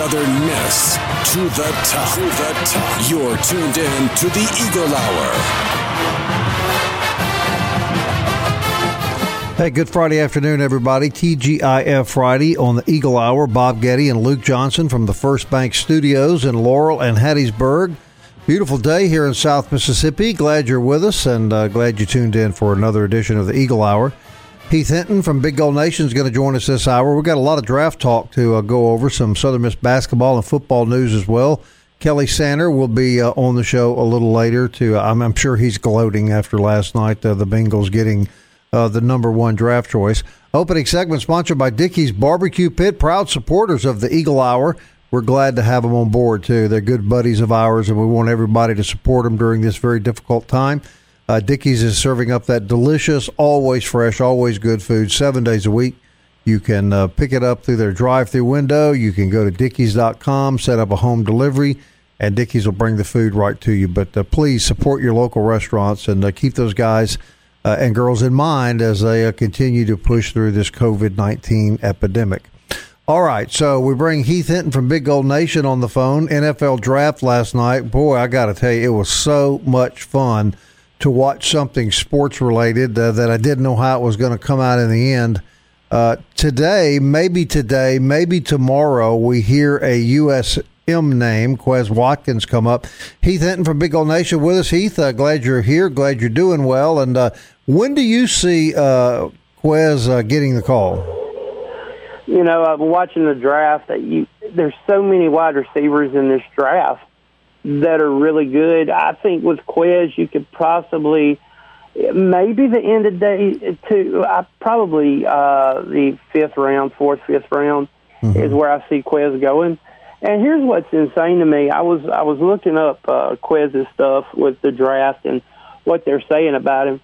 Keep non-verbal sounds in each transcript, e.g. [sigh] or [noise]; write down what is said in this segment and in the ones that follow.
Southern Miss to the top. To the top. You're tuned in to the Eagle Hour. Hey, good Friday afternoon, everybody. TGIF Friday on the Eagle Hour. Bob Getty and Luke Johnson from the First Bank Studios in Laurel and Hattiesburg. Beautiful day here in South Mississippi. Glad you're with us and uh, glad you tuned in for another edition of the Eagle Hour. Heath Hinton from Big Gold Nation is going to join us this hour. We've got a lot of draft talk to uh, go over, some Southern Miss basketball and football news as well. Kelly Sander will be uh, on the show a little later. To uh, I'm, I'm, sure he's gloating after last night, uh, the Bengals getting uh, the number one draft choice. Opening segment sponsored by Dickey's Barbecue Pit, proud supporters of the Eagle Hour. We're glad to have them on board too. They're good buddies of ours, and we want everybody to support them during this very difficult time. Uh, Dickey's is serving up that delicious, always fresh, always good food seven days a week. You can uh, pick it up through their drive through window. You can go to Dickeys.com, set up a home delivery, and Dickies will bring the food right to you. But uh, please support your local restaurants and uh, keep those guys uh, and girls in mind as they uh, continue to push through this COVID 19 epidemic. All right, so we bring Heath Hinton from Big Gold Nation on the phone. NFL draft last night. Boy, I got to tell you, it was so much fun to watch something sports related uh, that I didn't know how it was going to come out in the end. Uh, today, maybe today, maybe tomorrow, we hear a USM name, Quez Watkins, come up. Heath Hinton from Big Gold Nation with us. Heath, uh, glad you're here. Glad you're doing well. And uh, when do you see uh, Quez uh, getting the call? You know, I'm watching the draft. That you, there's so many wide receivers in this draft that are really good. I think with Quez, you could possibly maybe the end of day two. I probably uh, the fifth round, fourth, fifth round mm-hmm. is where I see Quez going. And here's what's insane to me. I was I was looking up uh, Quez's stuff with the draft and what they're saying about him,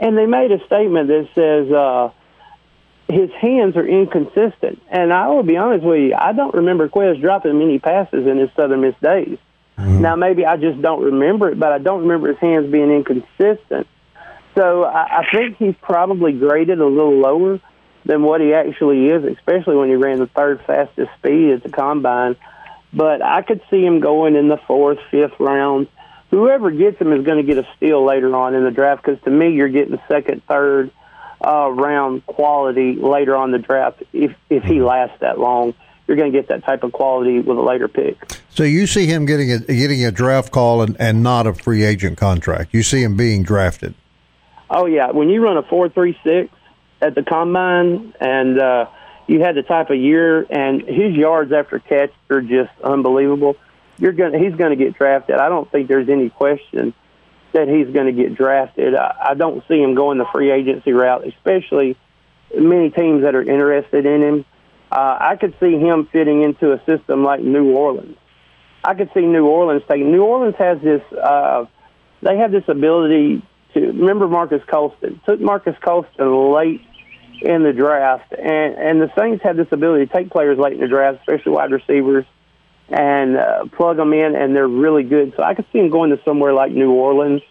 and they made a statement that says. Uh, his hands are inconsistent, and I will be honest with you. I don't remember Quez dropping many passes in his Southern Miss days. Mm-hmm. Now, maybe I just don't remember it, but I don't remember his hands being inconsistent. So I, I think he's probably graded a little lower than what he actually is, especially when he ran the third fastest speed at the combine. But I could see him going in the fourth, fifth round. Whoever gets him is going to get a steal later on in the draft because to me, you're getting second, third uh, round quality later on the draft if if he lasts that long you're going to get that type of quality with a later pick. So you see him getting a getting a draft call and, and not a free agent contract. You see him being drafted. Oh yeah, when you run a four three six at the combine and uh, you had the type of year and his yards after catch are just unbelievable. You're going he's going to get drafted. I don't think there's any question that he's going to get drafted. I, I don't see him going the free agency route, especially many teams that are interested in him uh, I could see him fitting into a system like New Orleans. I could see New Orleans taking. New Orleans has this. Uh, they have this ability to remember Marques Colston. Took Marques Colston late in the draft, and and the Saints have this ability to take players late in the draft, especially wide receivers, and uh, plug them in, and they're really good. So I could see him going to somewhere like New Orleans,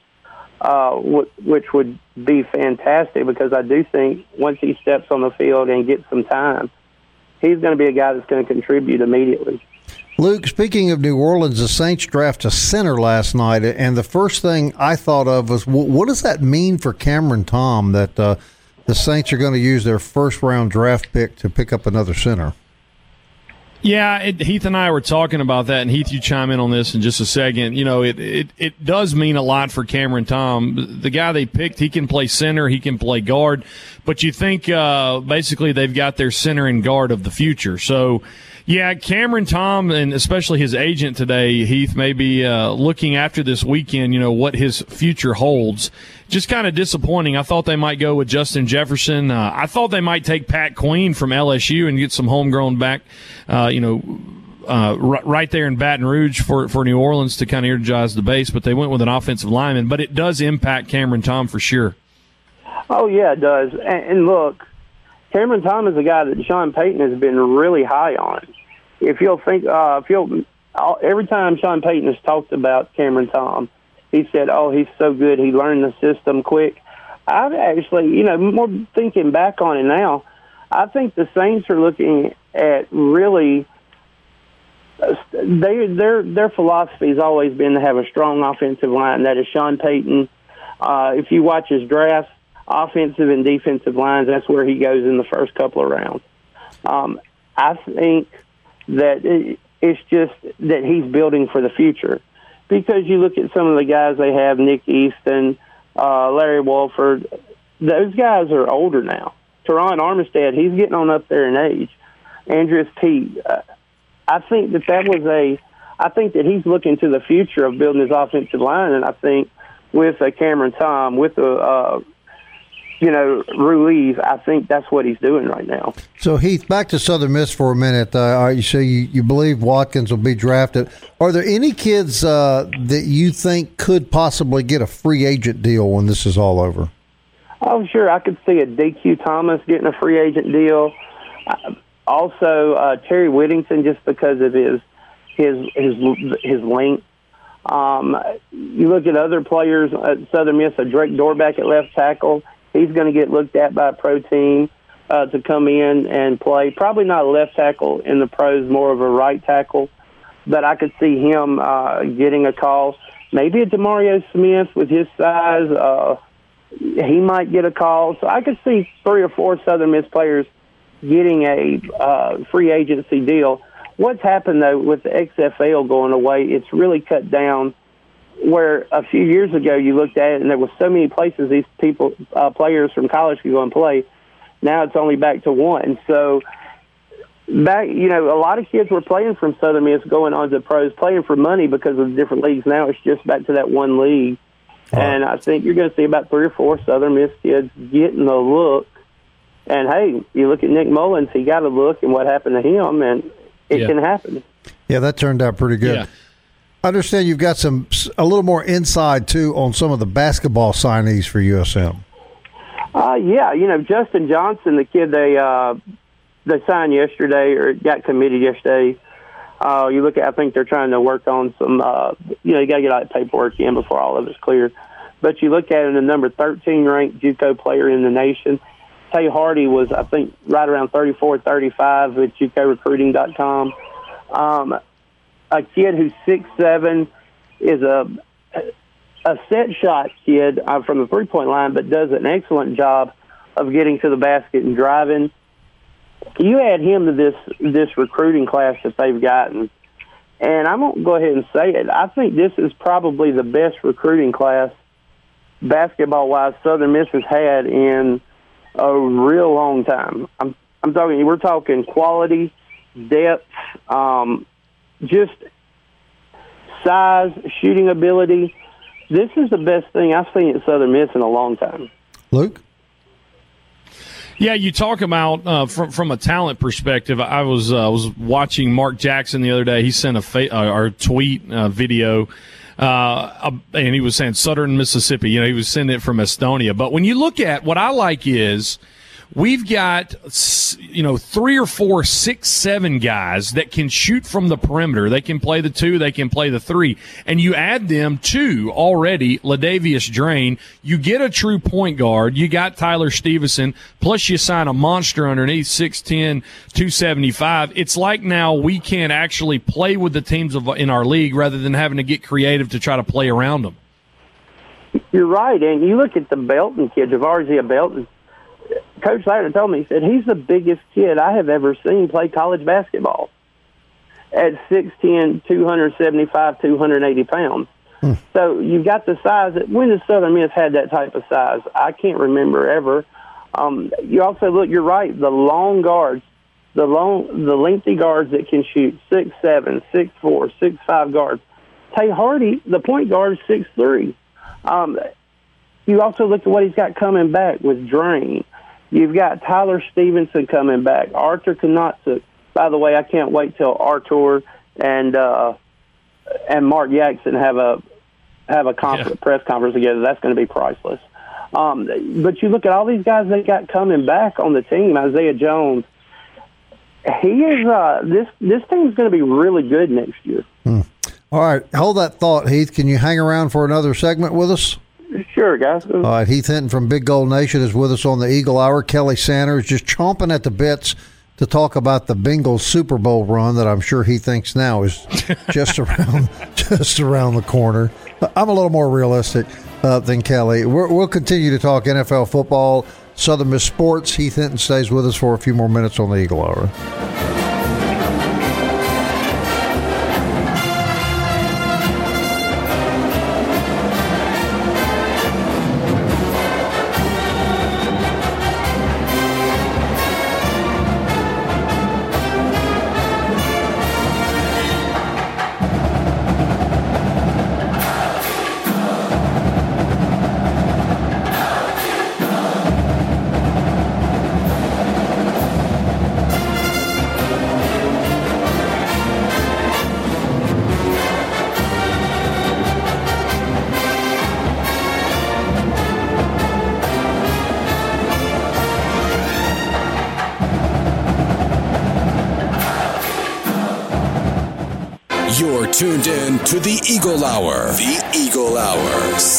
uh, which would be fantastic because I do think once he steps on the field and gets some time he's going to be a guy that's going to contribute immediately. Luke, speaking of New Orleans, the Saints draft a center last night, and the first thing I thought of was, what does that mean for Cameron Tom that uh, the Saints are going to use their first round draft pick to pick up another center? Yeah, it, Heath and I were talking about that, and Heath, you chime in on this in just a second. You know, it, it, it does mean a lot for Cameron Tom. The guy they picked, he can play center, he can play guard, but you think uh, basically they've got their center and guard of the future. So, yeah, Cameron Tom and especially his agent today, Heath, may be uh, looking after this weekend, you know, what his future holds just kind of disappointing. I thought they might go with Justin Jefferson. Uh, I thought they might take Pat Queen from LSU and get some homegrown back, uh, you know, uh, right there in Baton Rouge for, for New Orleans to kind of energize the base, but they went with an offensive lineman. But it does impact Cameron Tom for sure. Oh yeah, it does. And, and look, Cameron Tom is a guy that Sean Payton has been really high on. If you'll think, uh, if you'll, every time Sean Payton has talked about Cameron Tom, he said, "Oh, he's so good. He learned the system quick." I've actually, you know, more thinking back on it now, I think the Saints are looking at really they their their philosophy has always been to have a strong offensive line. That is Sean Payton. Uh, if you watch his draft, offensive and defensive lines, that's where he goes in the first couple of rounds. Um, I think that it, it's just that he's building for the future because you look at some of the guys they have, Nick Easton, uh, Larry Warford. Those guys are older now. Terron Armstead, he's getting on up there in age. Andrus Peat. Uh, I think that that was a. I think that he's looking to the future of building his offensive line, and I think with a Cameron Tom, with a uh, you know Ruiz, I think that's what he's doing right now. So Heath, back to Southern Miss for a minute. Uh, you say you, you believe Watkins will be drafted. Are there any kids uh, that you think could possibly get a free agent deal when this is all over? Oh, sure. I could see a DQ Thomas getting a free agent deal. Uh, also, uh, Terry Whittington, just because of his his his his length. Um, you look at other players at Southern Miss, a Drake Dorback at left tackle. He's going to get looked at by a pro team uh, to come in and play. Probably not a left tackle in the pros, more of a right tackle. But I could see him uh, getting a call. Maybe a Demario Smith with his size. Uh, he might get a call. So I could see three or four Southern Miss players getting a uh, free agency deal. What's happened though with the XFL going away? It's really cut down. Where a few years ago you looked at it and there was so many places these people, uh, players from college could go and play. Now it's only back to one. So back, you know, a lot of kids were playing from Southern Miss, going on to pros, playing for money because of the different leagues. Now it's just back to that one league. And I think you're going to see about three or four Southern Miss kids getting the look and hey, you look at Nick Mullens; he got a look, and what happened to him, and it yeah. can happen. Yeah, that turned out pretty good. Yeah. Understand you've got some a little more inside too on some of the basketball signees for USM. Uh, yeah, you know Justin Johnson, the kid they uh, they signed yesterday or got committed yesterday. Uh, you look at, I think they're trying to work on some. Uh, you know, you got to get all that paperwork in before all of it's clear. But you look at it, the number 13 ranked JUCO player in the nation. Tay Hardy was, I think, right around 34, 35 with JUCORecruiting.com. Um, a kid who's six seven is a a set shot kid from the three point line, but does an excellent job of getting to the basket and driving. You add him to this this recruiting class that they've gotten, and I'm gonna go ahead and say it. I think this is probably the best recruiting class basketball wise Southern Miss has had in a real long time. I'm I'm talking. We're talking quality, depth, um, just size, shooting ability. This is the best thing I've seen at Southern Miss in a long time. Luke. Yeah, you talk about uh, from from a talent perspective. I was uh, was watching Mark Jackson the other day. He sent a fa- uh, or tweet uh, video uh, and he was saying Southern Mississippi. You know, he was sending it from Estonia. But when you look at what I like is we've got you know three or four six seven guys that can shoot from the perimeter. They can play the two they can play the three. And you add them to already LaDavius Draine. You get a true point guard. You got tyler stevenson. Plus you sign a monster underneath 610 275 it's like now we can actually play with the teams of, in our league rather than having to get creative to try to play around them. You're right and you look at the belton kids. Javarzia belton Coach Saturday told me, he said, he's the biggest kid I have ever seen play college basketball at 6'10", 275, 280 pounds. Hmm. So you've got the size. That, when has Southern Miss had that type of size? I can't remember ever. Um, you also look, you're right, the long guards, the long, the lengthy guards that can shoot six seven, six four, six five guards. Tay Hardy, the point guard, is six three. Um, you also look at what he's got coming back with Draine. You've got Tyler Stevenson coming back, Artur Konontsuk. By the way, I can't wait till Artur and uh, and Mark Jackson have a have a conference, yeah. press conference together. That's going to be priceless. Um, but you look at all these guys they got coming back on the team. Isaiah Jones, he is. Uh, this this team's going to be really good next year. Hmm. All right, hold that thought, Heath. Can you hang around for another segment with us? Sure, guys. All right, Heath Hinton from Big Gold Nation is with us on the Eagle Hour. Kelly Sanders just chomping at the bits to talk about the Bengals Super Bowl run that I'm sure he thinks now is just [laughs] around just around the corner. I'm a little more realistic uh, than Kelly. we will continue to talk NFL football, Southern Miss sports. Heath Hinton stays with us for a few more minutes on the Eagle Hour.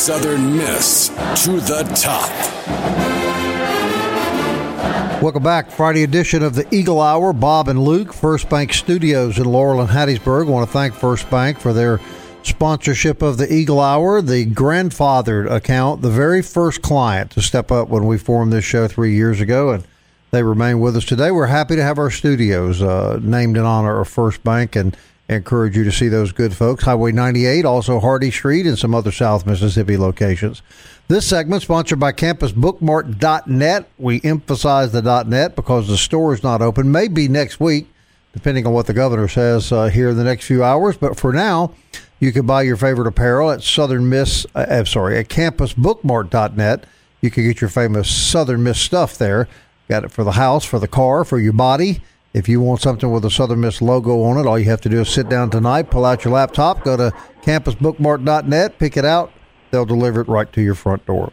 Southern Miss to the top. Welcome back. Friday edition of the Eagle Hour. Bob and Luke, First Bank Studios in Laurel and Hattiesburg. I want to thank First Bank for their sponsorship of the Eagle Hour, the grandfathered account, the very first client to step up when we formed this show three years ago. And they remain with us today. We're happy to have our studios uh, named in honor of First Bank and encourage you to see those good folks. Highway 98, also Hardy Street, and some other South Mississippi locations. This segment sponsored by CampusBookmart.net. We emphasize the .net because the store is not open. Maybe next week, depending on what the governor says uh, here in the next few hours. But for now, you can buy your favorite apparel at Southern Miss. Uh, I'm sorry, at CampusBookmart.net. You can get your famous Southern Miss stuff there. Got it for the house, for the car, for your body if you want something with a Southern Miss logo on it, all you have to do is sit down tonight, pull out your laptop, go to campusbookmart.net, pick it out. They'll deliver it right to your front door.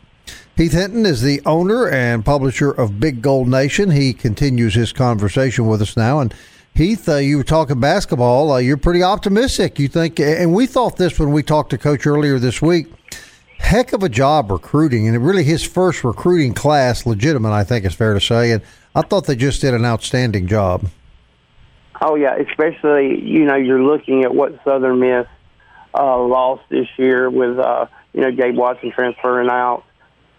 Heath Hinton is the owner and publisher of Big Gold Nation. He continues his conversation with us now. And Heath, uh, you were talking basketball. Uh, you're pretty optimistic. You think, and we thought this when we talked to Coach earlier this week. Heck of a job recruiting, and really his first recruiting class, legitimate, I think it's fair to say. And I thought they just did an outstanding job. Oh yeah, especially you know you're looking at what Southern Miss uh, lost this year with uh, you know Gabe Watson transferring out.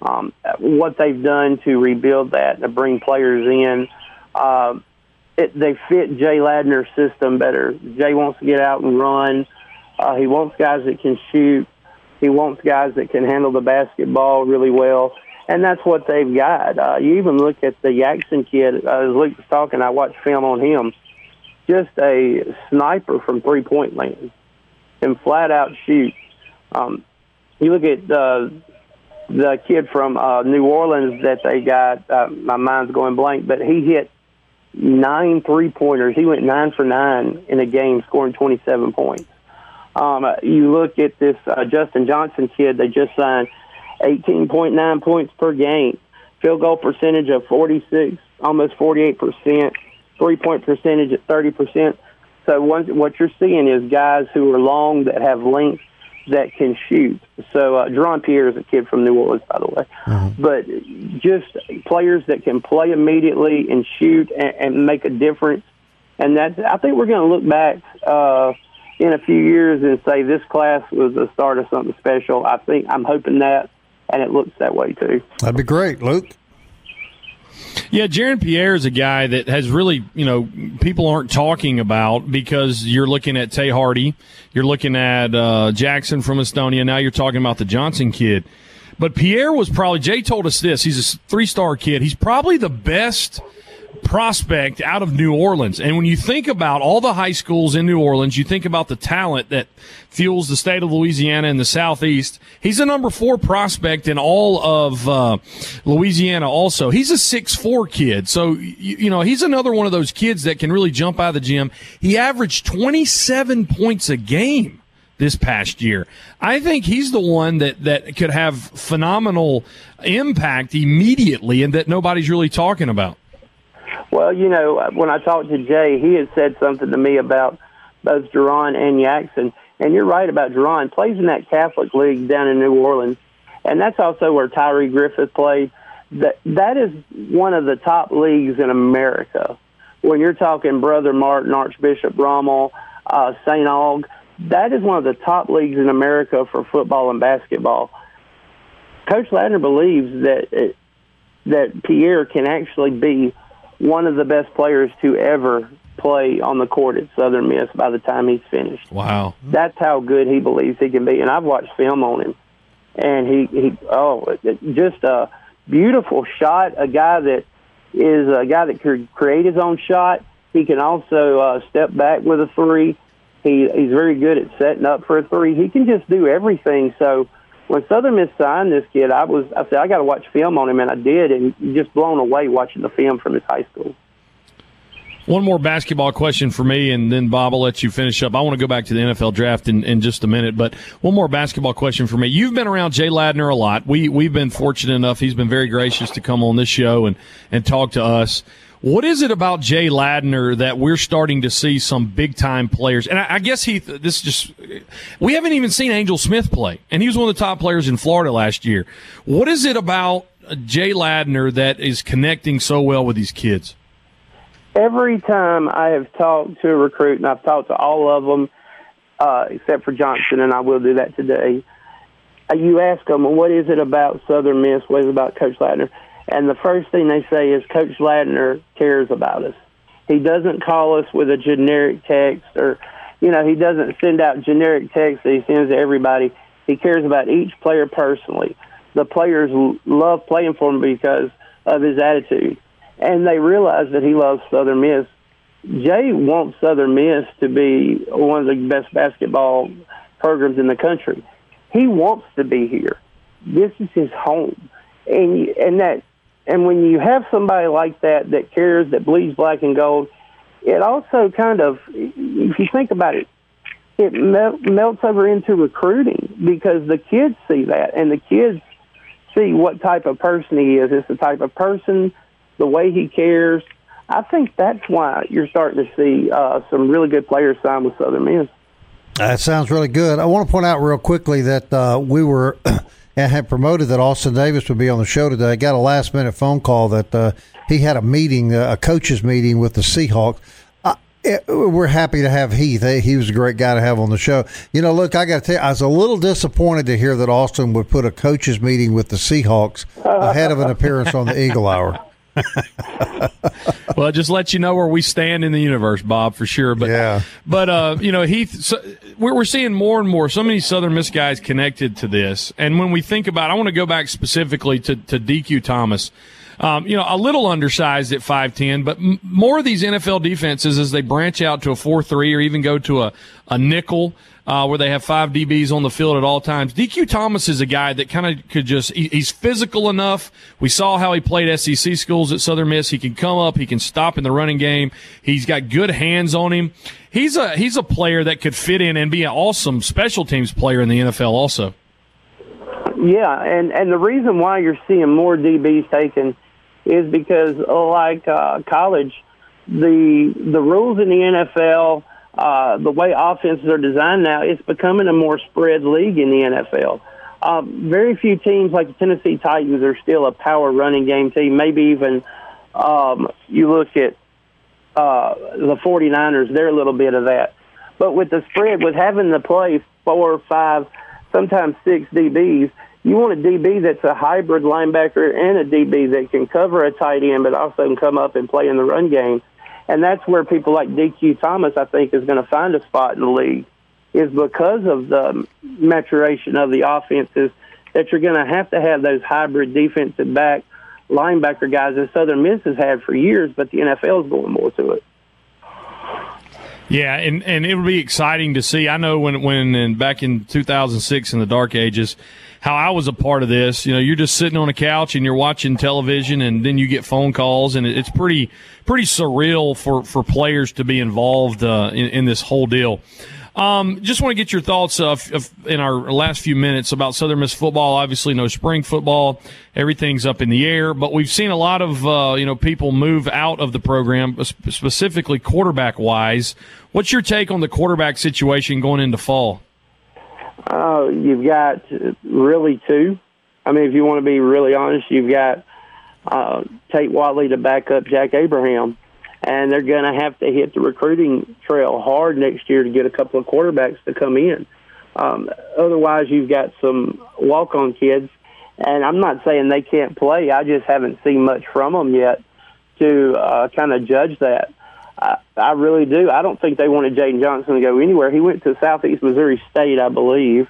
Um, what they've done to rebuild that to bring players in, uh, it, they fit Jay Ladner's system better. Jay wants to get out and run. Uh, he wants guys that can shoot. He wants guys that can handle the basketball really well and that's what they've got. Uh, you even look at the Jackson kid. Uh, as Luke was talking, I watched film on him. Just a sniper from three point land and flat out shoot. Um, you look at uh, the kid from uh, New Orleans that they got. Uh, my mind's going blank, but he hit nine three pointers. He went nine for nine in a game, scoring 27 points. Um, you look at this uh, Justin Johnson kid they just signed 18.9 points per game, field goal percentage of 46, almost 48 percent, three point percentage at 30 percent. So what you're seeing is guys who are long that have length that can shoot. So uh, Deron Pierre is a kid from New Orleans, by the way, mm-hmm. but just players that can play immediately and shoot and, and make a difference. And that's I think we're going to look back. Uh, in a few years and say this class was the start of something special. I think I'm hoping that and it looks that way too. That'd be great, Luke. Yeah, Jaron Pierre is a guy that has really, you know, people aren't talking about because you're looking at Tay Hardy, you're looking at uh, Jackson from Estonia, now you're talking about the Johnson kid. But Pierre was probably, Jay told us this, he's a three star kid. He's probably the best prospect out of New Orleans. And when you think about all the high schools in New Orleans, you think about the talent that fuels the state of Louisiana and the Southeast. He's a number four prospect in all of uh, Louisiana also. He's a six four kid. So, you, you know, he's another one of those kids that can really jump out of the gym. He averaged 27 points a game this past year. I think he's the one that, that could have phenomenal impact immediately and that nobody's really talking about. Well, you know, when I talked to Jay, he had said something to me about both Duron and Jackson. And you're right about Duron. Plays in that Catholic League down in New Orleans. And that's also where Tyree Griffith played. That, that is one of the top leagues in America. When you're talking Brother Martin, Archbishop Rummel, uh, St. Aug, that is one of the top leagues in America for football and basketball. Coach Ladner believes that that Pierre can actually be one of the best players to ever play on the court at Southern Miss by the time he's finished. Wow, that's how good he believes he can be. And I've watched film on him, and he he oh, just a beautiful shot. A guy that is a guy that could create his own shot. He can also uh, step back with a three. He he's very good at setting up for a three. He can just do everything. So when Southern Miss signed this kid, I was I said I got to watch film on him, and I did, and just blown away watching the film from his high school. One more basketball question for me, and then Bob, I'll let you finish up. I want to go back to the NFL draft in, in just a minute, but one more basketball question for me. You've been around Jay Ladner a lot. We we've been fortunate enough; he's been very gracious to come on this show and and talk to us. What is it about Jay Ladner that we're starting to see some big time players? And I, I guess he, this just, we haven't even seen Angel Smith play, and he was one of the top players in Florida last year. What is it about Jay Ladner that is connecting so well with these kids? Every time I have talked to a recruit, and I've talked to all of them, uh, except for Johnson, and I will do that today. Uh, you ask them, well, what is it about Southern Miss? What is it about Coach Ladner? And the first thing they say is Coach Ladner cares about us. He doesn't call us with a generic text or, you know, he doesn't send out generic text that he sends to everybody. He cares about each player personally. The players love playing for him because of his attitude. And they realize that he loves Southern Miss. Jay wants Southern Miss to be one of the best basketball programs in the country. He wants to be here. This is his home. And and that and when you have somebody like that that cares, that bleeds black and gold, it also kind of, if you think about it, it melts over into recruiting because the kids see that and the kids see what type of person he is. It's the type of person, the way he cares. I think that's why you're starting to see uh, some really good players sign with Southern Miss. That sounds really good. I want to point out real quickly that uh, we were [clears throat] and had promoted that Austin Davis would be on the show today. I got a last minute phone call that uh, he had a meeting, uh, a coaches meeting with the Seahawks. Uh, it, we're happy to have Heath. He was a great guy to have on the show. You know, look, I got to tell you, I was a little disappointed to hear that Austin would put a coaches meeting with the Seahawks ahead of an appearance on the Eagle Hour. [laughs] well, just let you know where we stand in the universe, Bob, for sure. But yeah. but uh, you know, Heath, so we're, we're seeing more and more so many Southern Miss guys connected to this. And when we think about, I want to go back specifically to to DQ Thomas. Um, you know, a little undersized at 5'10, but m- more of these NFL defenses as they branch out to a 4-3 or even go to a, a nickel, uh, where they have five DBs on the field at all times. DQ Thomas is a guy that kind of could just, he, he's physical enough. We saw how he played SEC schools at Southern Miss. He can come up. He can stop in the running game. He's got good hands on him. He's a, he's a player that could fit in and be an awesome special teams player in the NFL also. Yeah, and and the reason why you're seeing more DBs taken is because, like uh, college, the the rules in the NFL, uh, the way offenses are designed now, it's becoming a more spread league in the NFL. Uh, very few teams like the Tennessee Titans are still a power running game team. Maybe even um, you look at uh, the 49ers, they're a little bit of that. But with the spread, with having to play four, five, sometimes six DBs, you want a DB that's a hybrid linebacker and a DB that can cover a tight end, but also can come up and play in the run game. And that's where people like DQ Thomas, I think, is going to find a spot in the league, is because of the maturation of the offenses that you're going to have to have those hybrid defensive back linebacker guys that Southern Miss has had for years, but the NFL is going more to it. Yeah, and, and it would be exciting to see. I know when when in, back in 2006 in the dark ages, how I was a part of this. You know, you're just sitting on a couch and you're watching television, and then you get phone calls, and it's pretty pretty surreal for for players to be involved uh, in, in this whole deal. Um, just want to get your thoughts uh, in our last few minutes about Southern Miss football. Obviously, no spring football; everything's up in the air. But we've seen a lot of uh, you know people move out of the program, specifically quarterback wise. What's your take on the quarterback situation going into fall? Uh, you've got really two. I mean, if you want to be really honest, you've got uh, Tate Whatley to back up Jack Abraham and they're going to have to hit the recruiting trail hard next year to get a couple of quarterbacks to come in. Um, otherwise, you've got some walk-on kids, and I'm not saying they can't play. I just haven't seen much from them yet to uh, kind of judge that. I, I really do. I don't think they wanted Jaden Johnson to go anywhere. He went to Southeast Missouri State, I believe.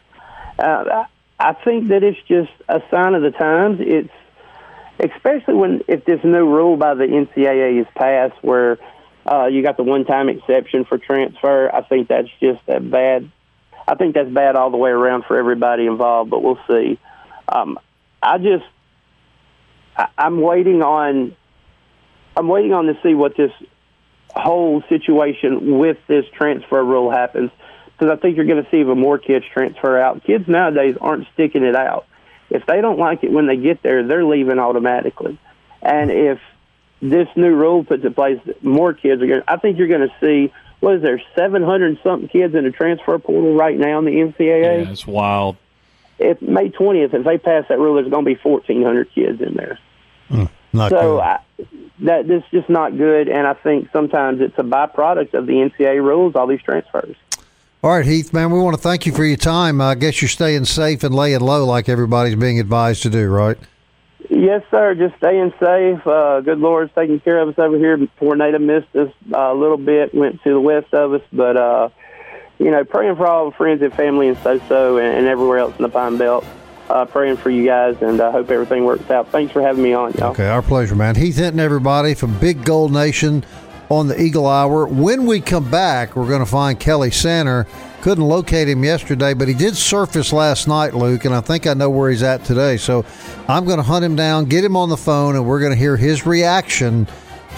Uh, I think that it's just a sign of the times. It's especially when if this new rule by the NCAA is passed, where uh, you got the one-time exception for transfer. I think that's just a bad. I think that's bad all the way around for everybody involved. But we'll see. Um, I just I, I'm waiting on. I'm waiting on to see what this whole situation with this transfer rule happens because I think you're going to see even more kids transfer out. Kids nowadays aren't sticking it out. If they don't like it when they get there, they're leaving automatically. And if this new rule puts in place, more kids are going. I think you're going to see what is there, seven hundred something kids in the transfer portal right now in the NCAA. Yeah, it's wild. If May twentieth, if they pass that rule, there's going to be fourteen hundred kids in there. Mm, so I, that this is just not good, and I think sometimes it's a byproduct of the NCAA rules. All these transfers. All right, Heath, man, we want to thank you for your time. I guess you're staying safe and laying low like everybody's being advised to do, right? Yes, sir. Just staying safe. Uh, good Lord's taking care of us over here. Tornado missed us uh, a little bit, went to the west of us, but, uh, you know, praying for all the friends and family in SoSo and, and everywhere else in the Pine Belt. Uh, praying for you guys, and I uh, hope everything works out. Thanks for having me on, y'all. Okay, our pleasure, man. Heath Hinton, everybody from Big Gold Nation on the Eagle Hour. When we come back, we're going to find Kelly Sander. Couldn't locate him yesterday, but he did surface last night, Luke, and I think I know where he's at today. So I'm going to hunt him down, get him on the phone, and we're going to hear his reaction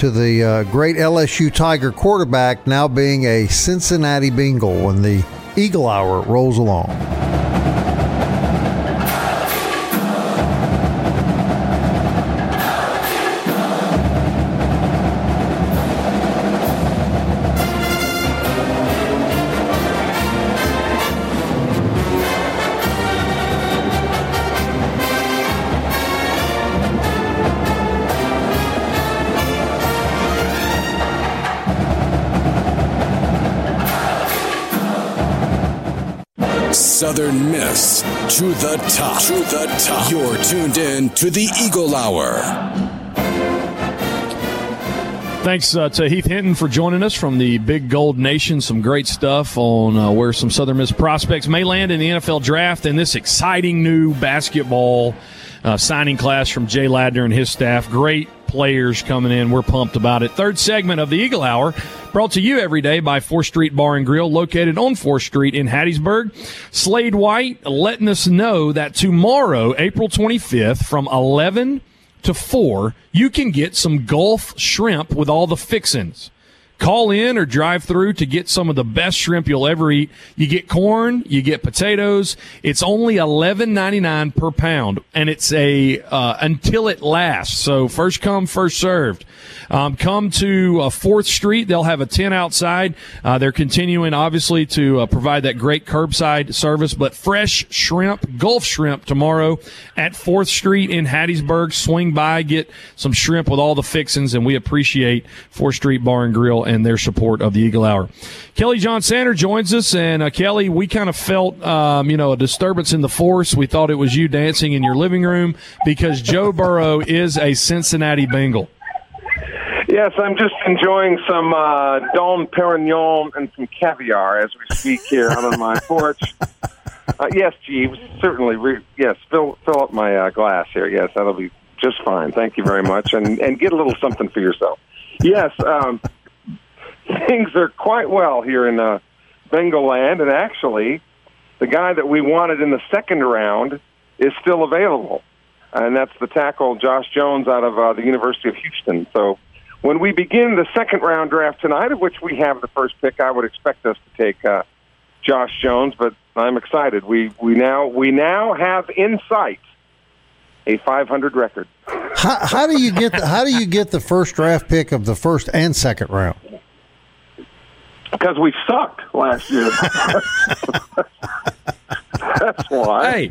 to the uh, great LSU Tiger quarterback now being a Cincinnati Bengal when the Eagle Hour rolls along. Southern Miss to the top. To the top. You're tuned in to the Eagle Hour. Thanks uh, to Heath Hinton for joining us from the Big Gold Nation. Some great stuff on uh, where some Southern Miss prospects may land in the NFL draft and this exciting new basketball uh, signing class from Jay Ladner and his staff. Great players coming in. We're pumped about it. Third segment of the Eagle Hour brought to you every day by 4th Street Bar and Grill located on 4th Street in Hattiesburg. Slade White letting us know that tomorrow, April 25th from 11 to 4, you can get some Gulf shrimp with all the fixins. Call in or drive through to get some of the best shrimp you'll ever eat. You get corn, you get potatoes. It's only eleven ninety nine per pound, and it's a uh, until it lasts. So first come, first served. Um, come to uh, Fourth Street. They'll have a tent outside. Uh, they're continuing, obviously, to uh, provide that great curbside service. But fresh shrimp, Gulf shrimp, tomorrow at Fourth Street in Hattiesburg. Swing by, get some shrimp with all the fixings, and we appreciate Fourth Street Bar and Grill and their support of the Eagle Hour. Kelly John Sander joins us, and uh, Kelly, we kind of felt, um, you know, a disturbance in the force. We thought it was you dancing in your living room because Joe Burrow is a Cincinnati Bengal. Yes, I'm just enjoying some uh, Dom Perignon and some caviar as we speak here out on my porch. [laughs] Uh, yes, Jeeves, certainly. Re- yes, fill fill up my uh, glass here. Yes, that'll be just fine. Thank you very much, and and get a little something for yourself. Yes, um, things are quite well here in uh, Bengal land, and actually, the guy that we wanted in the second round is still available, and that's the tackle Josh Jones out of uh, the University of Houston. So. When we begin the second round draft tonight, of which we have the first pick, I would expect us to take uh, Josh Jones, but I'm excited. We we now we now have in sight a 500 record. How, how do you get the, how do you get the first draft pick of the first and second round? Because we sucked last year. [laughs] That's why. Hey,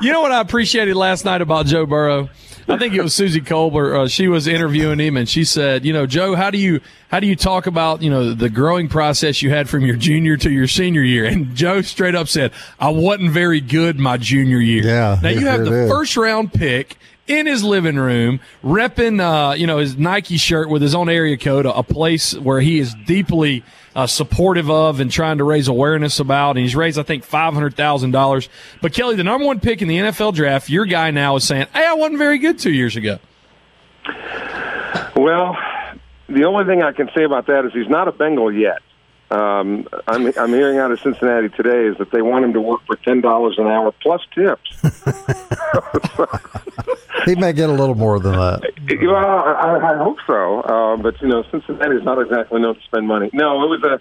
you know what I appreciated last night about Joe Burrow? I think it was Suzy Kolber. Uh, she was interviewing him, and she said, "You know, Joe, how do you how do you talk about you know the growing process you had from your junior to your senior year?" And Joe straight up said, "I wasn't very good my junior year." Yeah. Now you have the is. first round pick in his living room, repping uh, you know his Nike shirt with his own area code, a, place where he is deeply uh, supportive of and trying to raise awareness about. And he's raised, I think, five hundred thousand dollars. But Kelly, the number one pick in the NFL draft, your guy now is saying, "Hey, I wasn't very good two years ago." Well, the only thing I can say about that is he's not a Bengal yet. Um, I'm, I'm hearing out of Cincinnati today is that they want him to work for ten dollars an hour plus tips. [laughs] He may get a little more than that. Well, I, I hope so. Uh, but you know, Cincinnati is not exactly known to spend money. No, it was a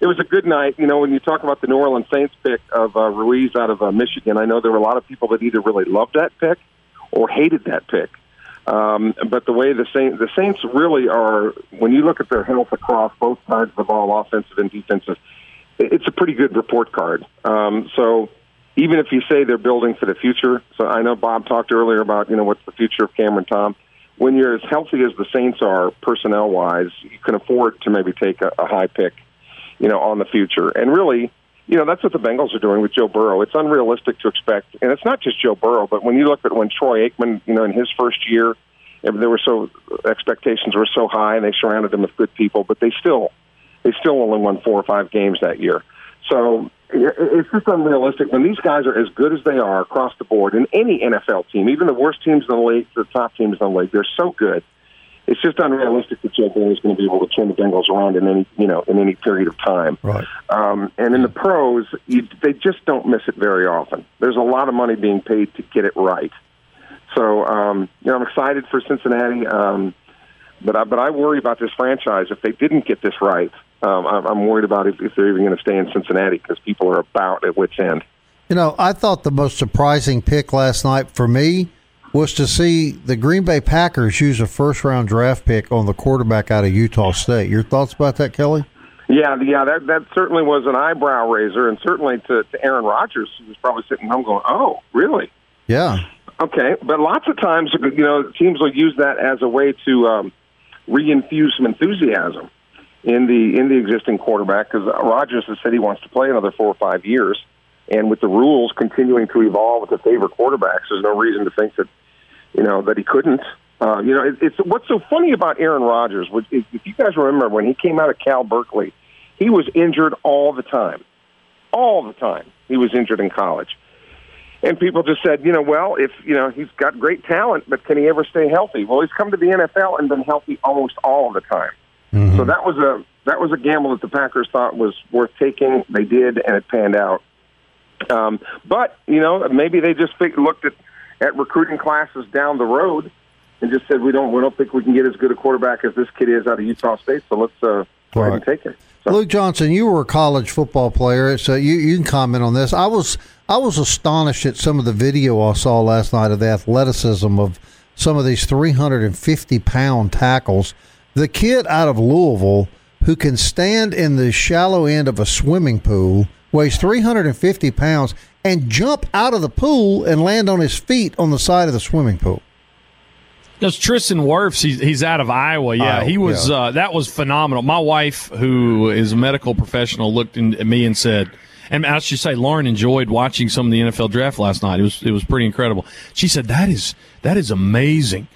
it was a good night. You know, when you talk about the New Orleans Saints pick of uh, Ruiz out of uh, Michigan, I know there were a lot of people that either really loved that pick or hated that pick. Um, but the way the Saints the Saints really are, when you look at their health across both sides of the ball, offensive and defensive, it's a pretty good report card. Um, so even if you say they're building for the future, so I know Bob talked earlier about you know what's the future of Cameron Tom. When you're as healthy as the Saints are, personnel wise, you can afford to maybe take a, a high pick, you know, on the future. And really, you know, that's what the Bengals are doing with Joe Burrow. It's unrealistic to expect, and it's not just Joe Burrow, but when you look at when Troy Aikman, you know, in his first year, there were so expectations were so high, and they surrounded him with good people, but they still they still only won four or five games that year. So it's just unrealistic. When these guys are as good as they are across the board in any NFL team, even the worst teams in the league, the top teams in the league, they're so good. It's just unrealistic that Joe Burrow is going to be able to turn the Bengals around in any you know in any period of time. Right. Um, and in the pros, you, they just don't miss it very often. There's a lot of money being paid to get it right. So, um, you know, I'm excited for Cincinnati, um, but I, but I worry about this franchise. If they didn't get this right, um, I'm, I'm worried about if, if they're even going to stay in Cincinnati because people are about at wits' end. You know, I thought the most surprising pick last night for me was to see the Green Bay Packers use a first round draft pick on the quarterback out of Utah State. Your thoughts about that, Kelly? Yeah, yeah, that that certainly was an eyebrow raiser, and certainly to, to Aaron Rodgers, who was probably sitting home going, "Oh, really? Yeah. Okay." But lots of times, you know, teams will use that as a way to um, reinfuse some enthusiasm in the in the existing quarterback because Rodgers has said he wants to play another four or five years, and with the rules continuing to evolve to favor quarterbacks, there's no reason to think that you know that he couldn't. Uh, you know, it, it's what's so funny about Aaron Rodgers. Which, if if you guys remember when he came out of Cal Berkeley, he was injured all the time, all the time. He was injured in college, and people just said, you know, well, if you know he's got great talent, but can he ever stay healthy? Well, he's come to the NFL and been healthy almost all the time. So that was a that was a gamble that the Packers thought was worth taking. They did, and it panned out. Um, but you know, maybe they just looked at at recruiting classes down the road and just said, we don't we don't think we can get as good a quarterback as this kid is out of Utah State. So let's uh, go ahead and take it. So, Luke Johnson, you were a college football player, so you, you can comment on this. I was I was astonished at some of the video I saw last night of the athleticism of some of these 350 pound tackles. The kid out of Louisville who can stand in the shallow end of a swimming pool weighs 350 pounds and jump out of the pool and land on his feet on the side of the swimming pool. That's Tristan Wirfs. He's, he's out of Iowa. Yeah, Iowa, he was. yeah. Uh, that was phenomenal. My wife, who is a medical professional, looked in, at me and said, and I should say, Lauren enjoyed watching some of the NFL draft last night. It was it was pretty incredible. She said that is that is amazing.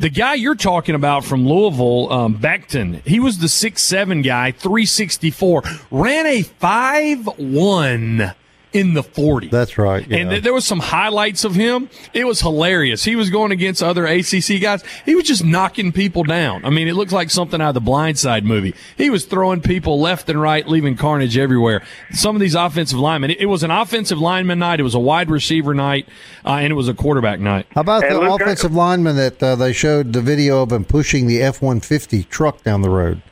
The guy you're talking about from Louisville, um, Becton, he was the six seven guy, three sixty four, ran a five one in the 40. That's right. Yeah. And th- there was some highlights of him. It was hilarious. He was going against other ACC guys. He was just knocking people down. I mean, it looked like something out of the Blind Side movie. He was throwing people left and right, leaving carnage everywhere. Some of these offensive linemen, it, it was an offensive lineman night. It was a wide receiver night, uh, and it was a quarterback night. How about the offensive lineman that uh, they showed the video of him pushing the F-150 truck down the road?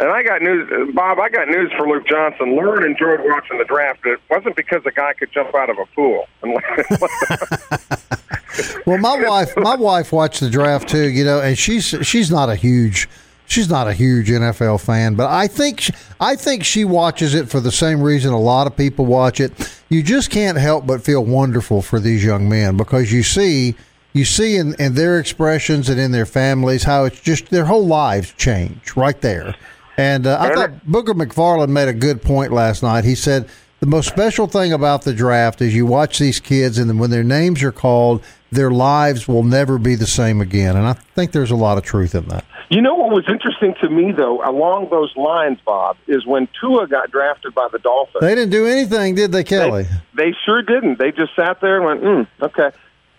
And I got news, Bob. I got news for Luke Johnson. Learn enjoyed watching the draft. It wasn't because the guy could jump out of a pool. [laughs] well, my wife, my wife watched the draft too. You know, and she's she's not a huge she's not a huge NFL fan, but I think she, I think she watches it for the same reason a lot of people watch it. You just can't help but feel wonderful for these young men because you see you see in, in their expressions and in their families how it's just their whole lives change right there. And uh, I thought Booger McFarland made a good point last night. He said the most special thing about the draft is you watch these kids, and when their names are called, their lives will never be the same again. And I think there's a lot of truth in that. You know what was interesting to me, though, along those lines, Bob, is when Tua got drafted by the Dolphins. They didn't do anything, did they, Kelly? They, they sure didn't. They just sat there and went, mm, okay.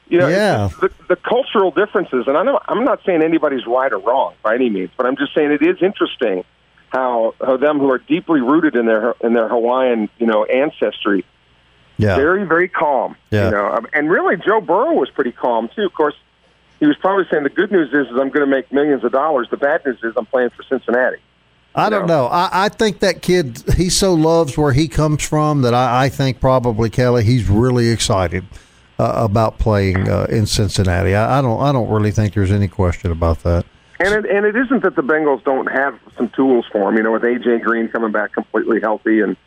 You know, yeah. the, the cultural differences, and I know I'm not saying anybody's right or wrong by any means, but I'm just saying it is interesting how, how them who are deeply rooted in their in their Hawaiian you know ancestry, yeah, very very calm. Yeah. You know, and really Joe Burrow was pretty calm too. Of course, he was probably saying the good news is, is I'm going to make millions of dollars. The bad news is I'm playing for Cincinnati. I don't know. I, I think that kid he so loves where he comes from that I, I think probably Kelly he's really excited uh, about playing uh, in Cincinnati. I, I don't I don't really think there's any question about that. And it, and it isn't that the Bengals don't have some tools for him. You know, with AJ Green coming back completely healthy, and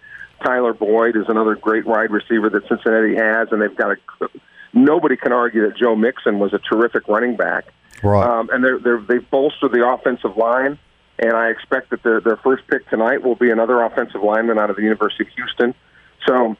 Tyler Boyd is another great wide receiver that Cincinnati has, and they've got a. Nobody can argue that Joe Mixon was a terrific running back. Right. Um, and they're, they're, they've bolstered the offensive line, and I expect that their, their first pick tonight will be another offensive lineman out of the University of Houston. So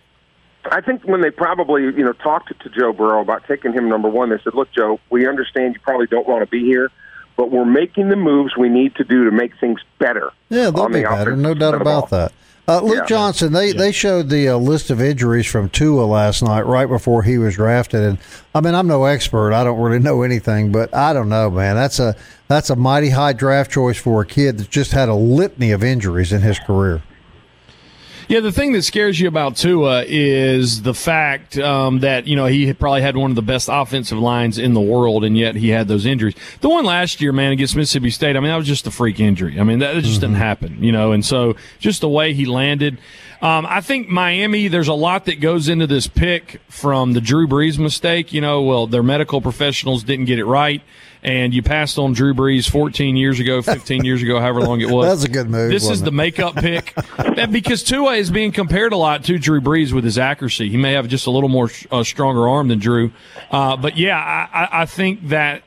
I think when they probably, you know, talked to Joe Burrow about taking him number one, they said, look, Joe, we understand you probably don't want to be here but we're making the moves we need to do to make things better. Yeah, they'll be the better, no doubt about that. Uh, Luke Yeah. Johnson, they, they showed the uh, list of injuries from Tua last night, right before he was drafted, and I mean I'm no expert, I don't really know anything, but I don't know, man. That's a that's a mighty high draft choice for a kid that just had a litany of injuries in his career. Yeah, the thing that scares you about Tua is the fact um, that you know he probably had one of the best offensive lines in the world, and yet he had those injuries. The one last year, man, against Mississippi State, I mean, that was just a freak injury. I mean, that just didn't happen, you know. And so, just the way he landed, um, I think Miami. There's a lot that goes into this pick from the Drew Brees mistake. You know, well, their medical professionals didn't get it right. And you passed on Drew Brees 14 years ago, 15 years ago, however long it [laughs] was. That's a good move, This is wasn't the it? makeup pick [laughs] And because Tua is being compared a lot to Drew Brees with his accuracy. He may have just a little more uh, stronger arm than Drew, uh, but yeah, I, I- I think that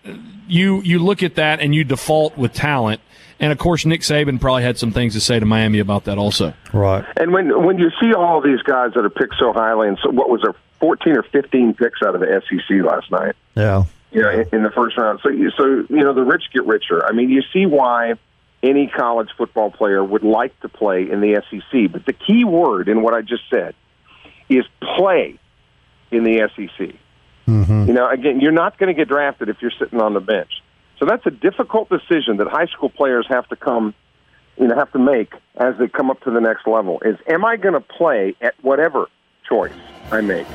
you you look at that and you default with talent. And of course, Nick Saban probably had some things to say to Miami about that also. Right. And when when you see all these guys that are picked so highly, and so what was there, 14 or 15 picks out of the SEC last night? Yeah. You know, in, in the first round. So, you- so you know, the rich get richer. I mean, you see why any college football player would like to play in the SEC. But the key word in what I just said is play in the SEC. Mm-hmm. You know, again, you're not going to get drafted if you're sitting on the bench. So that's a difficult decision that high school players have to come, you know, have to make as they come up to the next level. Is am I going to play at whatever choice I make?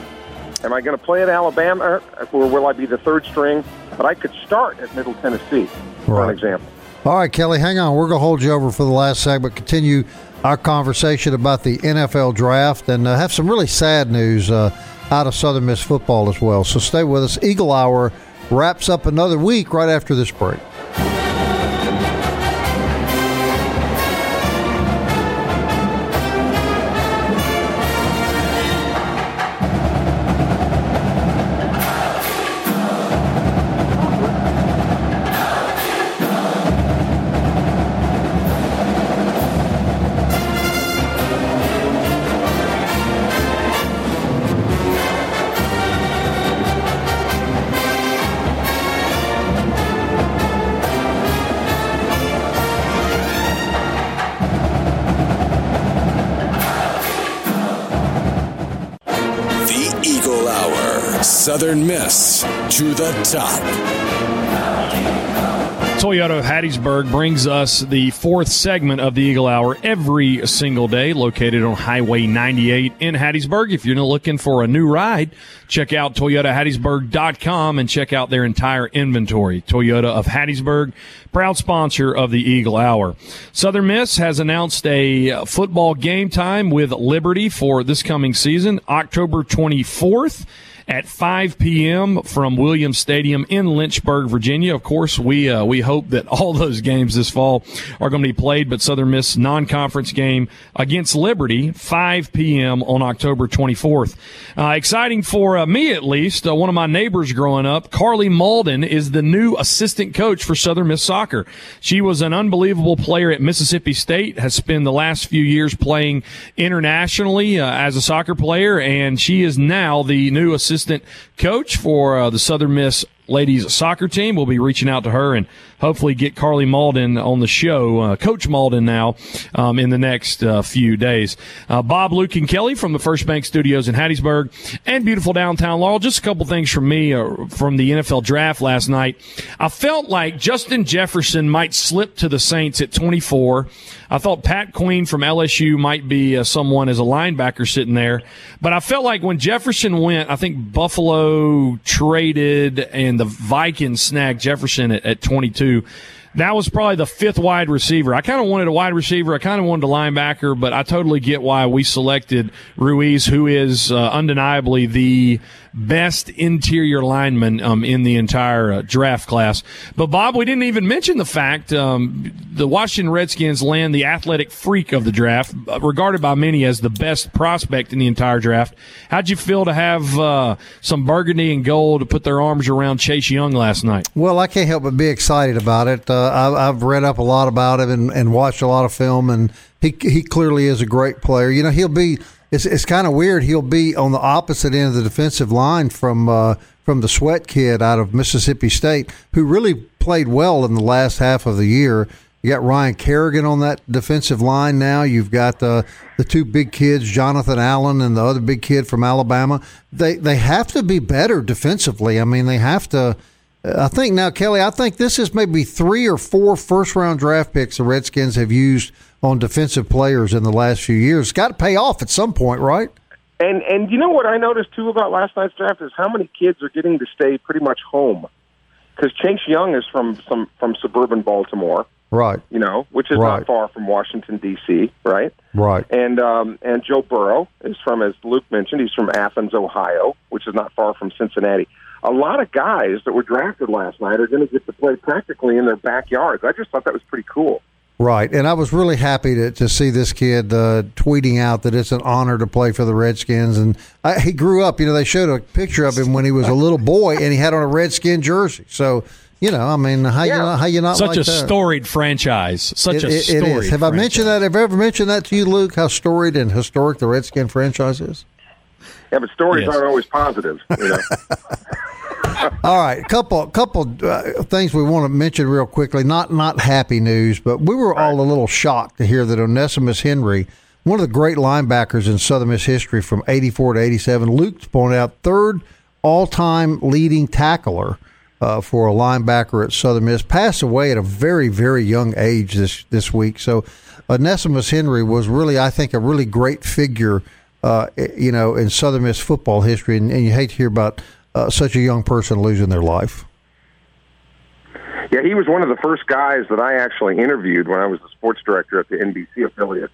Am I going to play at Alabama, or will I be the third string? But I could start at Middle Tennessee, for Right. an example. All right, Kelly, hang on. We're going to hold you over for the last segment. Continue our conversation about the NFL draft and uh, have some really sad news uh, out of Southern Miss football as well. So stay with us. Eagle Hour wraps up another week right after this break. To the top. Toyota of Hattiesburg brings us the fourth segment of the Eagle Hour every single day, located on Highway 98 in Hattiesburg. If you're looking for a new ride, check out ToyotaHattiesburg.com and check out their entire inventory. Toyota of Hattiesburg, proud sponsor of the Eagle Hour. Southern Miss has announced a football game time with Liberty for this coming season, October 24th at 5 p.m. from Williams Stadium in Lynchburg, Virginia. Of course, we uh, we hope that [laughs] all those games this fall are going to be played, but Southern Miss non-conference game against Liberty 5 p.m. on October 24th. Uh, exciting for uh, me at least. Uh, one of my neighbors growing up, Carly Malden, is the new assistant coach for Southern Miss soccer. She was an unbelievable player at Mississippi State. Has spent the last few years playing internationally uh, as a soccer player, and she is now the new assistant assistant coach for uh, the Southern Miss ladies soccer team. We'll be reaching out to her and hopefully get Carly Malden on the show, uh, Coach Malden now, um, in the next uh, few days. Uh, Bob, Luke, and Kelly from the First Bank Studios in Hattiesburg and beautiful downtown Laurel. Just a couple things from me uh, from the NFL draft last night. I felt like Justin Jefferson might slip to the Saints at 24. I thought Pat Queen from LSU might be uh, someone as a linebacker sitting there, but I felt like when Jefferson went, I think Buffalo traded and the Vikings snagged Jefferson at, at 22 that was probably the fifth wide receiver. I kind of wanted a wide receiver. I kind of wanted a linebacker, but I totally get why we selected Ruiz, who is uh, undeniably the best interior lineman um, in the entire uh, draft class. But Bob, we didn't even mention the fact um, the Washington Redskins land the athletic freak of the draft, uh, regarded by many as the best prospect in the entire draft. How'd you feel to have uh, some burgundy and gold to put their arms around Chase Young last night? Well, I can't help but be excited about it. Uh, I, have read up a lot about him and, and watched a lot of film, and he he clearly is a great player. You know, he'll be it's it's kind of weird. He'll be on the opposite end of the defensive line from uh, from the Sweat kid out of Mississippi State, who really played well in the last half of the year. You got Ryan Kerrigan on that defensive line now. You've got the the two big kids, Jonathan Allen and the other big kid from Alabama. They they have to be better defensively. I mean, they have to. I think now, Kelly. I think this is maybe three or four first round draft picks the Redskins have used on defensive players in the last few years. It's got to pay off at some point, right? And and you know what I noticed too about last night's draft is how many kids are getting to stay pretty much home. Because Chase Young is from some from suburban Baltimore, right? You know, which is right. not far from Washington D.C., right? Right. And um, and Joe Burrow is from, as Luke mentioned, he's from Athens, Ohio, which is not far from Cincinnati. A lot of guys that were drafted last night are going to get to play practically in their backyards. I just thought that was pretty cool. Right, and I was really happy to, to see this kid uh, tweeting out that it's an honor to play for the Redskins. And I, he grew up. You know, they showed a picture of him when he was a little boy, and he had on a Redskin jersey. So you know, I mean, how yeah. you not, how you not such like a that? storied franchise, such it, a it, storied. It is. Have franchise. I mentioned that? Have I ever mentioned that to you, Luke? How storied and historic the Redskin franchise is? Yeah, but stories yes. aren't always positive. You know? [laughs] All right, couple couple uh, things we want to mention real quickly. Not not happy news, but we were all a little shocked to hear that Onesimus Henry, one of the great linebackers in Southern Miss history from '84 to '87, Luke pointed out third all-time leading tackler uh, for a linebacker at Southern Miss, passed away at a very very young age this this week. So Onesimus Henry was really, I think, a really great figure. Uh, you know, in Southern Miss football history, and, and you hate to hear about uh, such a young person losing their life? Yeah, he was one of the first guys that I actually interviewed when I was the sports director at the NBC affiliate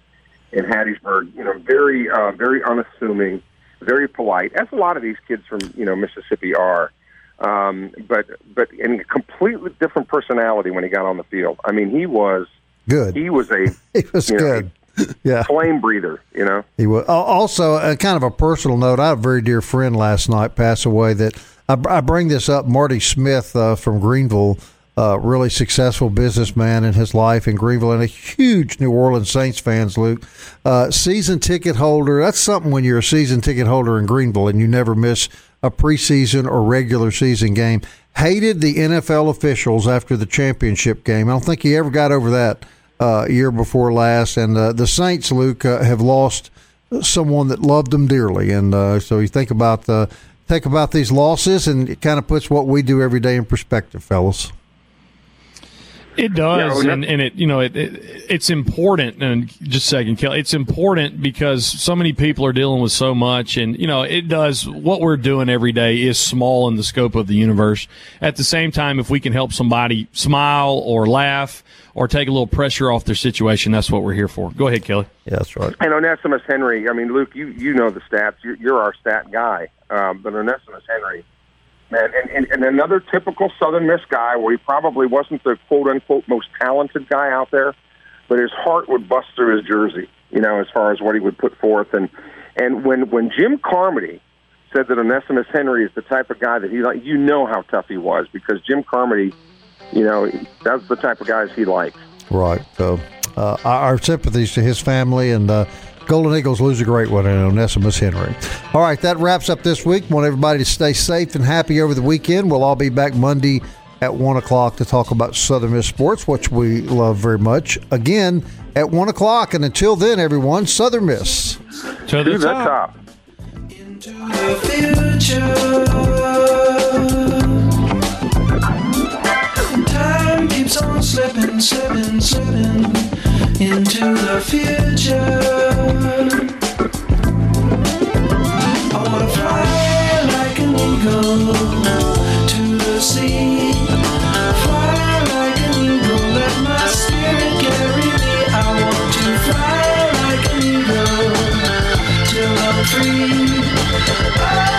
in Hattiesburg. You know, very, uh, very unassuming, very polite, as a lot of these kids from you know Mississippi are. Um, but but in a completely different personality when he got on the field. I mean, he was good. He was a [laughs] he was good. Know, [laughs] yeah, flame breather. You know, he was. Also, a kind of a personal note. I have a very dear friend last night pass away. That I, I bring this up. Marty Smith uh, from Greenville, uh, really successful businessman in his life in Greenville, and a huge New Orleans Saints fans. Luke, uh, season ticket holder. That's something when you're a season ticket holder in Greenville and you never miss a preseason or regular season game. Hated the NFL officials after the championship game. I don't think he ever got over that uh, year before last, and uh, the Saints, Luke, uh, have lost someone that loved them dearly, and uh, so you think about the think about these losses, and it kind of puts what we do every day in perspective, fellas. It does, yeah, and, and it you know it, it, it's important. And just a second, Kelly, it's important because so many people are dealing with so much, and you know it does. What we're doing every day is small in the scope of the universe. At the same time, if we can help somebody smile or laugh or take a little pressure off their situation, that's what we're here for. Go ahead, Kelly. Yeah, that's right. And Onesimus Henry, I mean, Luke, you you know the stats. You're, you're our stat guy, um, but Onesimus Henry man. And, and, and another typical Southern Miss guy where he probably wasn't the quote unquote most talented guy out there, but his heart would bust through his jersey, you know, as far as what he would put forth. And and when when Jim Carmody said that Onesimus Henry is the type of guy that he like, you know how tough he was because Jim Carmody, you know, that's the type of guys he likes. Right. So, uh, our sympathies to his family and. Uh, Golden Eagles lose a great one in Onesimus Henry. All right, that wraps up this week. Want everybody to stay safe and happy over the weekend. We'll all be back Monday at 1 o'clock to talk about Southern Miss sports, which we love very much. Again, at 1 o'clock. And until then, everyone, Southern Miss. To the, to top. top. Into the future. Keeps on slipping, slipping, slipping into the future. I wanna fly like an eagle to the sea. Fly like an eagle, let my spirit carry me. I want to fly like an eagle till I'm free.